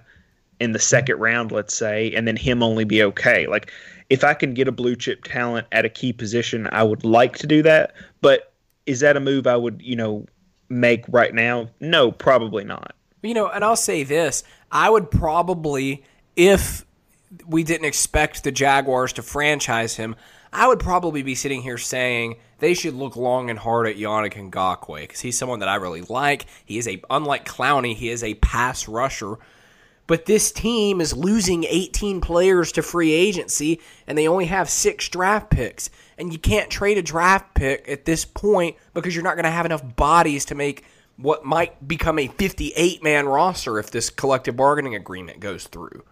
in the second round, let's say, and then him only be okay. Like if I can get a blue chip talent at a key position, I would like to do that. But is that a move I would, you know, make right now? No, probably not. You know, and I'll say this: I would probably, if we didn't expect the Jaguars to franchise him, I would probably be sitting here saying they should look long and hard at Yannick Ngakoue because he's someone that I really like. He is a unlike Clowney, he is a pass rusher. But this team is losing 18 players to free agency, and they only have six draft picks. And you can't trade a draft pick at this point because you're not going to have enough bodies to make what might become a 58 man roster if this collective bargaining agreement goes through.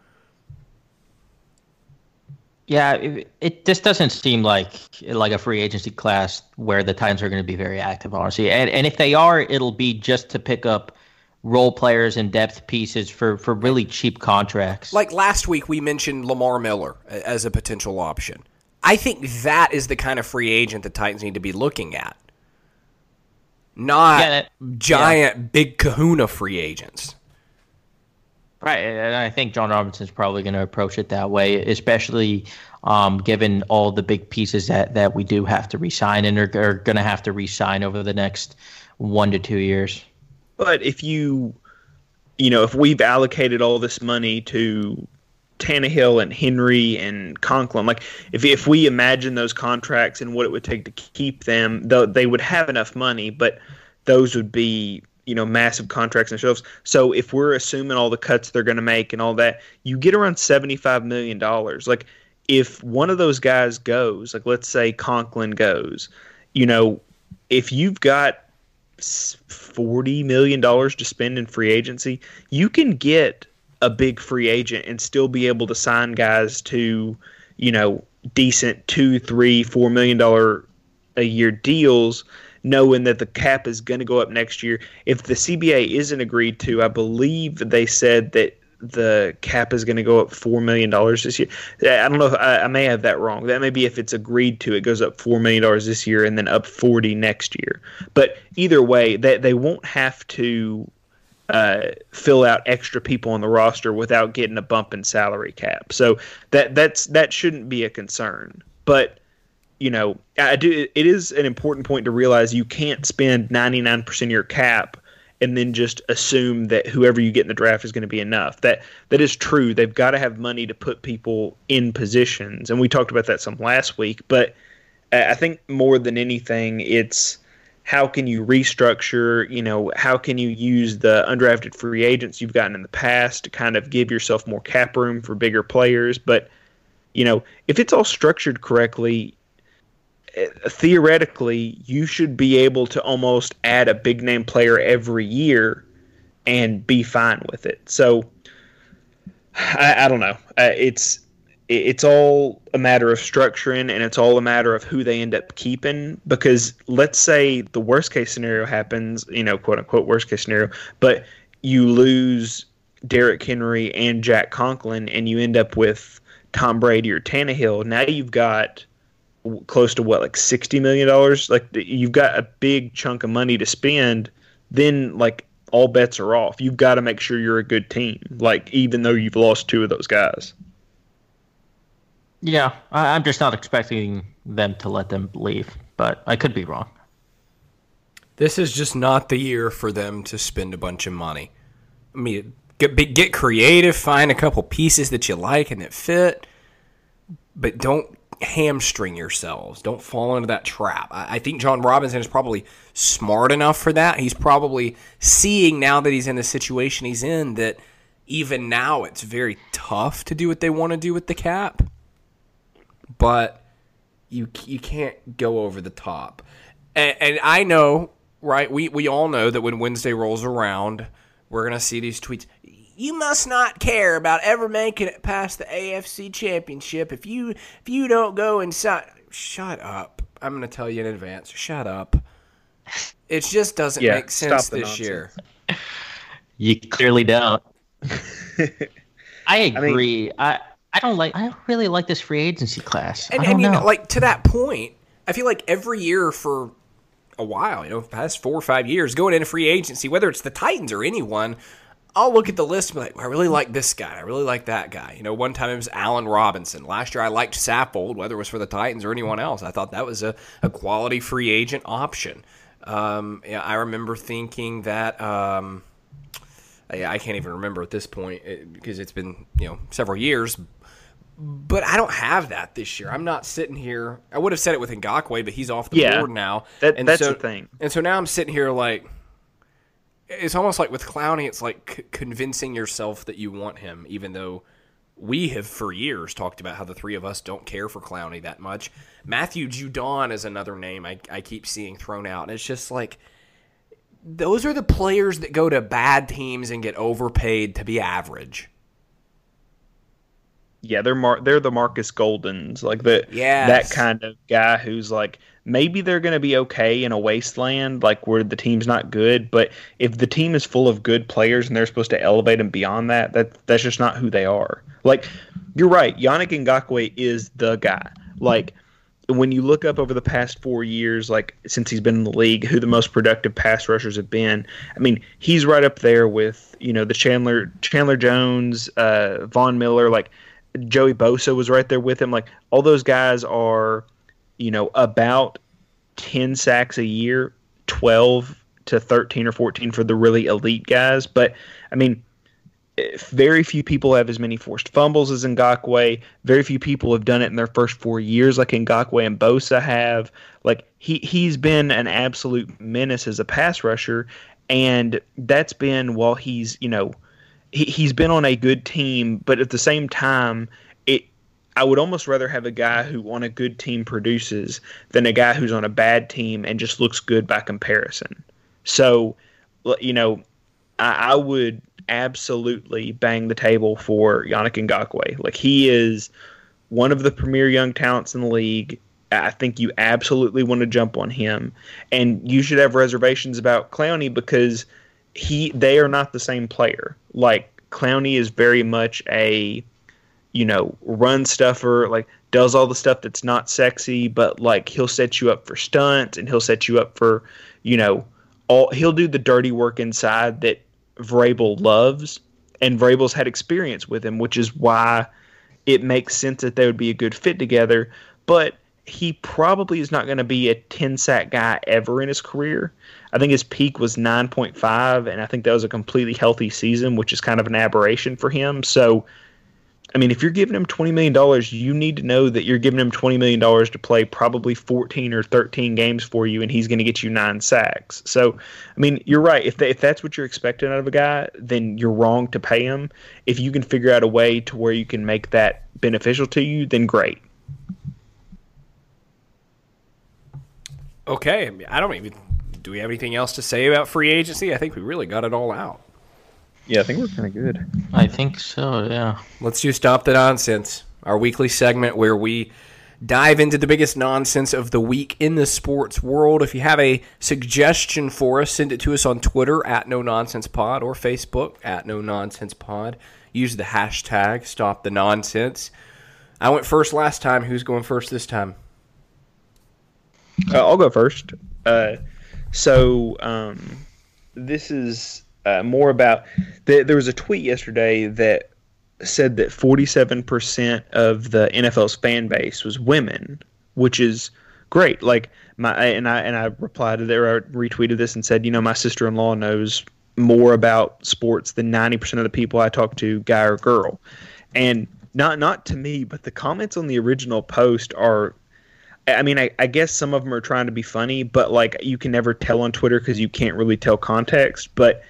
Yeah, it, it just doesn't seem like like a free agency class where the Titans are going to be very active, honestly. And and if they are, it'll be just to pick up role players and depth pieces for for really cheap contracts. Like last week, we mentioned Lamar Miller as a potential option. I think that is the kind of free agent the Titans need to be looking at, not yeah, that, giant yeah. big Kahuna free agents. Right, and I think Jon Robinson's probably going to approach it that way, especially um, given all the big pieces that, that we do have to resign and are, are going to have to resign over the next one to two years. But if you, you know, if we've allocated all this money to Tannehill and Henry and Conklin, like if if we imagine those contracts and what it would take to keep them, they would have enough money, but those would be you know massive contracts and shows. So if we're assuming all the cuts they're going to make and all that, you get around seventy five million dollars. Like if one of those guys goes, like let's say Conklin goes, you know, if you've got forty million dollars to spend in free agency, you can get a big free agent and still be able to sign guys to, you know, decent two, three, four million dollar a year deals knowing that the cap is going to go up next year. If the CBA isn't agreed to, I believe they said that the cap is going to go up four million dollars this year. I don't know. If, I, I, may have that wrong. That may be if it's agreed to, it goes up four million dollars this year and then up forty next year. But either way, they they won't have to uh, fill out extra people on the roster without getting a bump in salary cap. So that that's that shouldn't be a concern. But you know, I do. It is an important point to realize you can't spend 99% of your cap and then just assume that whoever you get in the draft is going to be enough. That that is true. They've got to have money to put people in positions, and we talked about that some last week. But I think more than anything, it's how can you restructure? You know, how can you use the undrafted free agents you've gotten in the past to kind of give yourself more cap room for bigger players? But you know, if it's all structured correctly, theoretically, you should be able to almost add a big name player every year and be fine with it. So I, I don't know. Uh, it's it's all a matter of structuring and it's all a matter of who they end up keeping because let's say the worst case scenario happens you know quote unquote worst case scenario but you lose Derrick Henry and Jack Conklin and you end up with Tom Brady or Tannehill now you've got close to what like 60 million dollars like you've got a big chunk of money to spend then like all bets are off you've got to make sure you're a good team like even though you've lost two of those guys yeah i'm just not expecting them to let them leave but I could be wrong. This is just not the year for them to spend a bunch of money. I mean, get get creative, find a couple pieces that you like and that fit, but don't hamstring yourselves. Don't fall into that trap. I, I think Jon Robinson is probably smart enough for that. He's probably seeing now that he's in the situation he's in that even now it's very tough to do what they want to do with the cap. But you you can't go over the top. And, and I know, right? We we all know that when Wednesday rolls around, we're gonna see these tweets. You must not care about ever making it past the AFC Championship if you if you don't go inside. Shut up! I'm gonna tell you in advance. Shut up. It just doesn't Yeah, make sense stop the this year. You clearly don't. *laughs* I agree. I, I don't like. I don't really like this free agency class. And, I don't and you know. know, like to that point, I feel like every year for a while, you know, past four or five years, going into free agency, whether it's the Titans or anyone, I'll look at the list and be like, I really like this guy. I really like that guy. You know, one time it was Allen Robinson. Last year I liked Saffold, whether it was for the Titans or anyone else. I thought that was a, a quality free agent option. Um, yeah, I remember thinking that. Um, I, I can't even remember at this point it, because it's been you know several years. But I don't have that this year. I'm not sitting here. I would have said it with Ngakoue, but he's off the Yeah, board now. that- and that's so, the thing. And so now I'm sitting here like, it's almost like with Clowney, it's like c- convincing yourself that you want him, even though we have for years talked about how the three of us don't care for Clowney that much. Matthew Judon is another name I, I keep seeing thrown out. And it's just like, those are the players that go to bad teams and get overpaid to be average. Yeah, they're Mar- they're the Markus Goldens, like the Yes. that kind of guy who's like maybe they're going to be okay in a wasteland, like where the team's not good, but if the team is full of good players and they're supposed to elevate them beyond that, that that's just not who they are. Like you're right, Yannick Ngakoue is the guy. Like when you look up over the past four years, like since he's been in the league, who the most productive pass rushers have been, I mean, he's right up there with you know the Chandler Chandler Jones, uh, Von Miller, like Joey Bosa was right there with him. Like all those guys are, you know, about ten sacks a year, twelve to thirteen or fourteen for the really elite guys. But I mean, very few people have as many forced fumbles as Ngakoue. Very few people have done it in their first four years like Ngakoue and Bosa have. Like he he's been an absolute menace as a pass rusher, and that's been while he's you know he, he's been on a good team, but at the same time, it I would almost rather have a guy who on a good team produces than a guy who's on a bad team and just looks good by comparison. So, you know, I, I would absolutely bang the table for Yannick Ngakoue. Like he is one of the premier young talents in the league. I think you absolutely want to jump on him, and you should have reservations about Clowney because he they are not the same player. Like Clowney is very much a you know run stuffer, like does all the stuff that's not sexy, but like he'll set you up for stunts and he'll set you up for you know all he'll do the dirty work inside that Vrabel loves, and Vrabel's had experience with him, which is why it makes sense that they would be a good fit together. But he probably is not going to be a 10 sack guy ever in his career. I think his peak was 9.5, and I think that was a completely healthy season, which is kind of an aberration for him. So, I mean, if you're giving him $20 million, you need to know that you're giving him $20 million to play probably 14 or 13 games for you, and he's going to get you nine sacks. So, I mean, you're right. If, they, if that's what you're expecting out of a guy, then you're wrong to pay him. If you can figure out a way to where you can make that beneficial to you, then great. Okay, I don't even. Do we have anything else to say about free agency? I think we really got it all out. Yeah, I think we're kind of good. I think so. Yeah. Let's do Stop the Nonsense, our weekly segment where we dive into the biggest nonsense of the week in the sports world. If you have a suggestion for us, send it to us on Twitter at No Nonsense Pod or Facebook at No Nonsense Pod. Use the hashtag Stop the Nonsense. I went first last time. Who's going first this time? Uh, I'll go first. Uh, so um, this is uh, more about. Th- there was a tweet yesterday that said that 47% of the NFL's fan base was women, which is great. Like my and I and I replied to there, I retweeted this and said, you know, my sister in law knows more about sports than ninety percent of the people I talk to, guy or girl, and not not to me, but the comments on the original post are. I mean, I, I guess some of them are trying to be funny, but like you can never tell on Twitter because you can't really tell context. But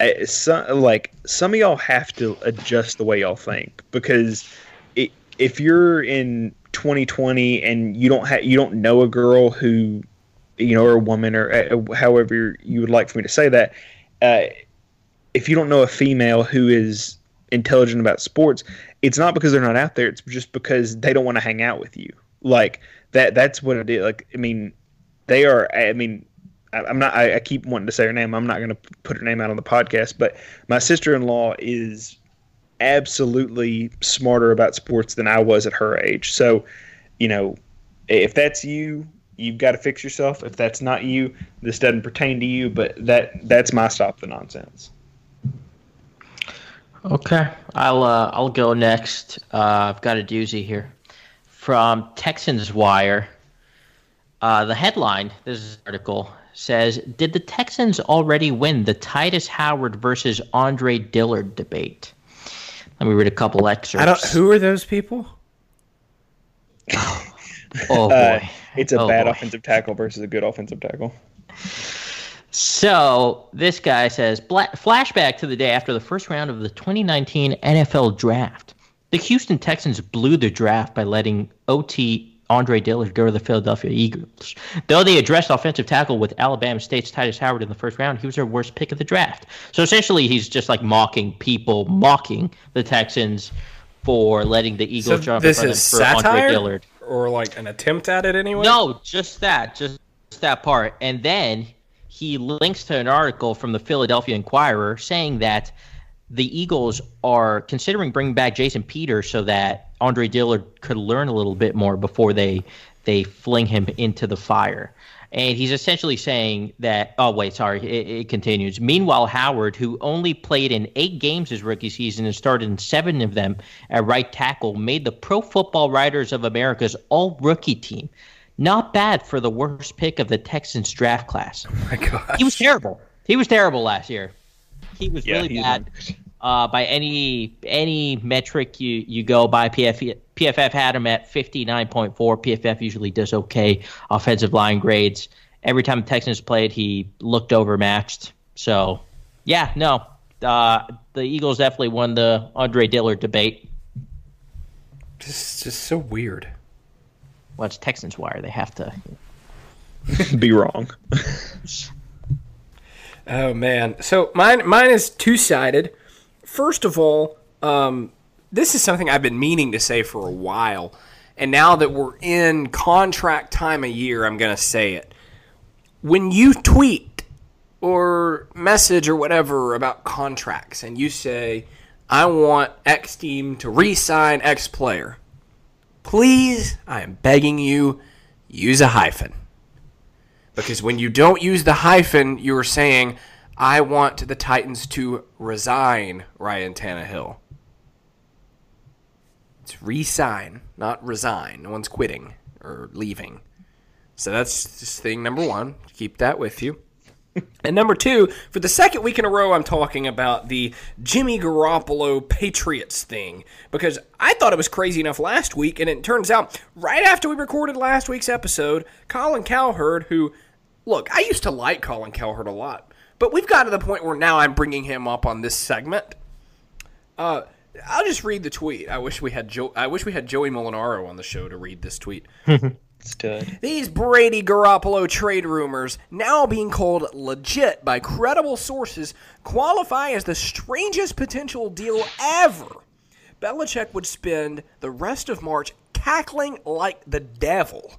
uh, like some of y'all have to adjust the way y'all think because it, if you're in 2020 and you don't have you don't know a girl who you know or a woman or uh, however you would like for me to say that uh, if you don't know a female who is intelligent about sports it's not because they're not out there it's just because they don't want to hang out with you like that that's what it is. Like i mean they are i mean I- i'm not i, I keep wanting to say her name. I'm not going to put her name out on the podcast but my sister-in-law is absolutely smarter about sports than i was at her age. So you know if that's you you've got to fix yourself. If that's not you this doesn't pertain to you but that that's my stop the nonsense. Okay, I'll uh, I'll go next. Uh, I've got a doozy here from Texans Wire. Uh, the headline, this article says, "Did the Texans already win the Tytus Howard versus Andre Dillard debate?" Let me read a couple excerpts. I don't. Who are those people? *laughs* Oh boy, uh, it's a Oh, bad boy. offensive tackle versus a good offensive tackle So this guy says, flashback to the day after the first round of the 2019 NFL Draft. The Houston Texans blew the draft by letting OT Andre Dillard go to the Philadelphia Eagles. Though they addressed offensive tackle with Alabama State's Tytus Howard in the first round, he was their worst pick of the draft. So essentially, he's just like mocking people, mocking the Texans for letting the Eagles So jump this in is for Andre satire, Dillard. or like an attempt at it anyway. No, just that, just that part. And then he links to an article from the Philadelphia Inquirer saying that the Eagles are considering bringing back Jason Peters so that Andre Dillard could learn a little bit more before they they fling him into the fire. And he's essentially saying that. Oh wait, sorry. It, it continues. Meanwhile, Howard, who only played in eight games his rookie season and started in seven of them at right tackle, made the Pro Football Writers of America's All Rookie team. Not bad for the worst pick of the Texans draft class. Oh, my God. He was terrible. He was terrible last year. He was Yeah, really bad. Uh, by any any metric you, you go by, PF, PFF had him at 59.4. PFF usually does okay offensive line grades. Every time the Texans played, he looked overmatched. So, yeah, no. Uh, the Eagles definitely won the Andre Dillard debate. This is just so weird. Well, it's Texans wire. They have to. *laughs* be wrong *laughs* Oh man. So mine mine is two sided. First of all, um, this is something I've been meaning to say for a while, and now that we're in contract time of year, I'm gonna say it. When you tweet or message or whatever about contracts, and you say, "I want X team to re-sign X player," please, I am begging you, use a hyphen. Because when you don't use the hyphen, you are saying, I want the Titans to resign Ryan Tannehill. It's resign, not resign. No one's quitting or leaving. So that's just thing number one. Keep that with you. *laughs* And number two, for the second week in a row, I'm talking about the Jimmy Garoppolo Patriots thing because I thought it was crazy enough last week, and it turns out right after we recorded last week's episode, Colin Cowherd, who, look, I used to like Colin Cowherd a lot, but we've got to the point where now I'm bringing him up on this segment. Uh, I'll just read the tweet. I wish we had Joe. I wish we had Joey Molinaro on the show to read this tweet. *laughs* stud These Brady Garoppolo trade rumors, now being called legit by credible sources, qualify as the strangest potential deal ever. Belichick would spend the rest of March cackling like the devil.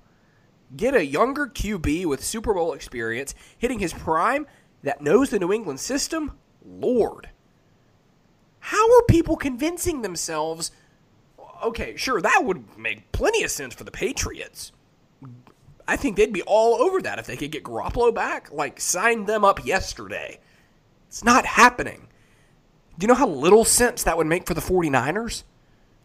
Get a younger QB with Super Bowl experience hitting his prime that knows the New England system? Lord. How are people convincing themselves? Okay, sure, that would make plenty of sense for the Patriots. I think they'd be all over that if they could get Garoppolo back. Like, sign them up yesterday. It's not happening. Do you know how little sense that would make for the 49ers?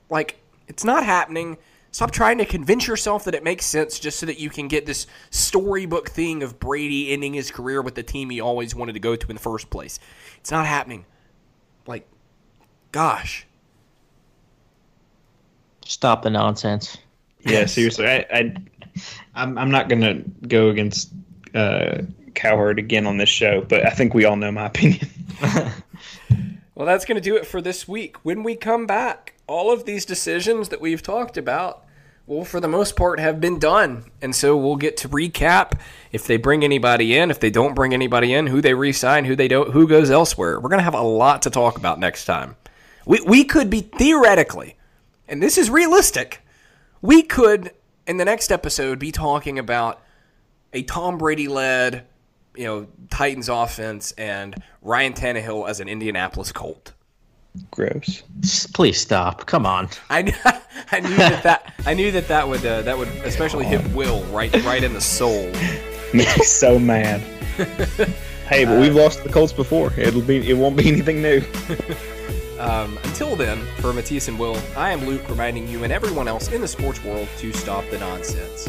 Like, it's not happening. Stop trying to convince yourself that it makes sense just so that you can get this storybook thing of Brady ending his career with the team he always wanted to go to in the first place. It's not happening. Like, gosh. Stop the nonsense. Yeah, seriously, I, I I'm I'm not gonna go against uh, Cowherd again on this show, but I think we all know my opinion. *laughs* Well, that's going to do it for this week. When we come back, all of these decisions that we've talked about will, for the most part, have been done. And so we'll get to recap if they bring anybody in, if they don't bring anybody in, who they re-sign, who they don't, who goes elsewhere. We're going to have a lot to talk about next time. We, we could be theoretically, and this is realistic, we could, in the next episode, be talking about a Tom Brady led you know Titans offense and Ryan Tannehill as an Indianapolis Colt. Gross. Please stop. Come on. I, *laughs* I knew that, that I knew that that would uh, that would especially hit Will right right in the soul. *laughs* Makes me so mad. *laughs* Hey, but we've lost the Colts before. It'll be it won't be anything new. Um, until then, for Matisse and Will, I am Luke reminding you and everyone else in the sports world to stop the nonsense.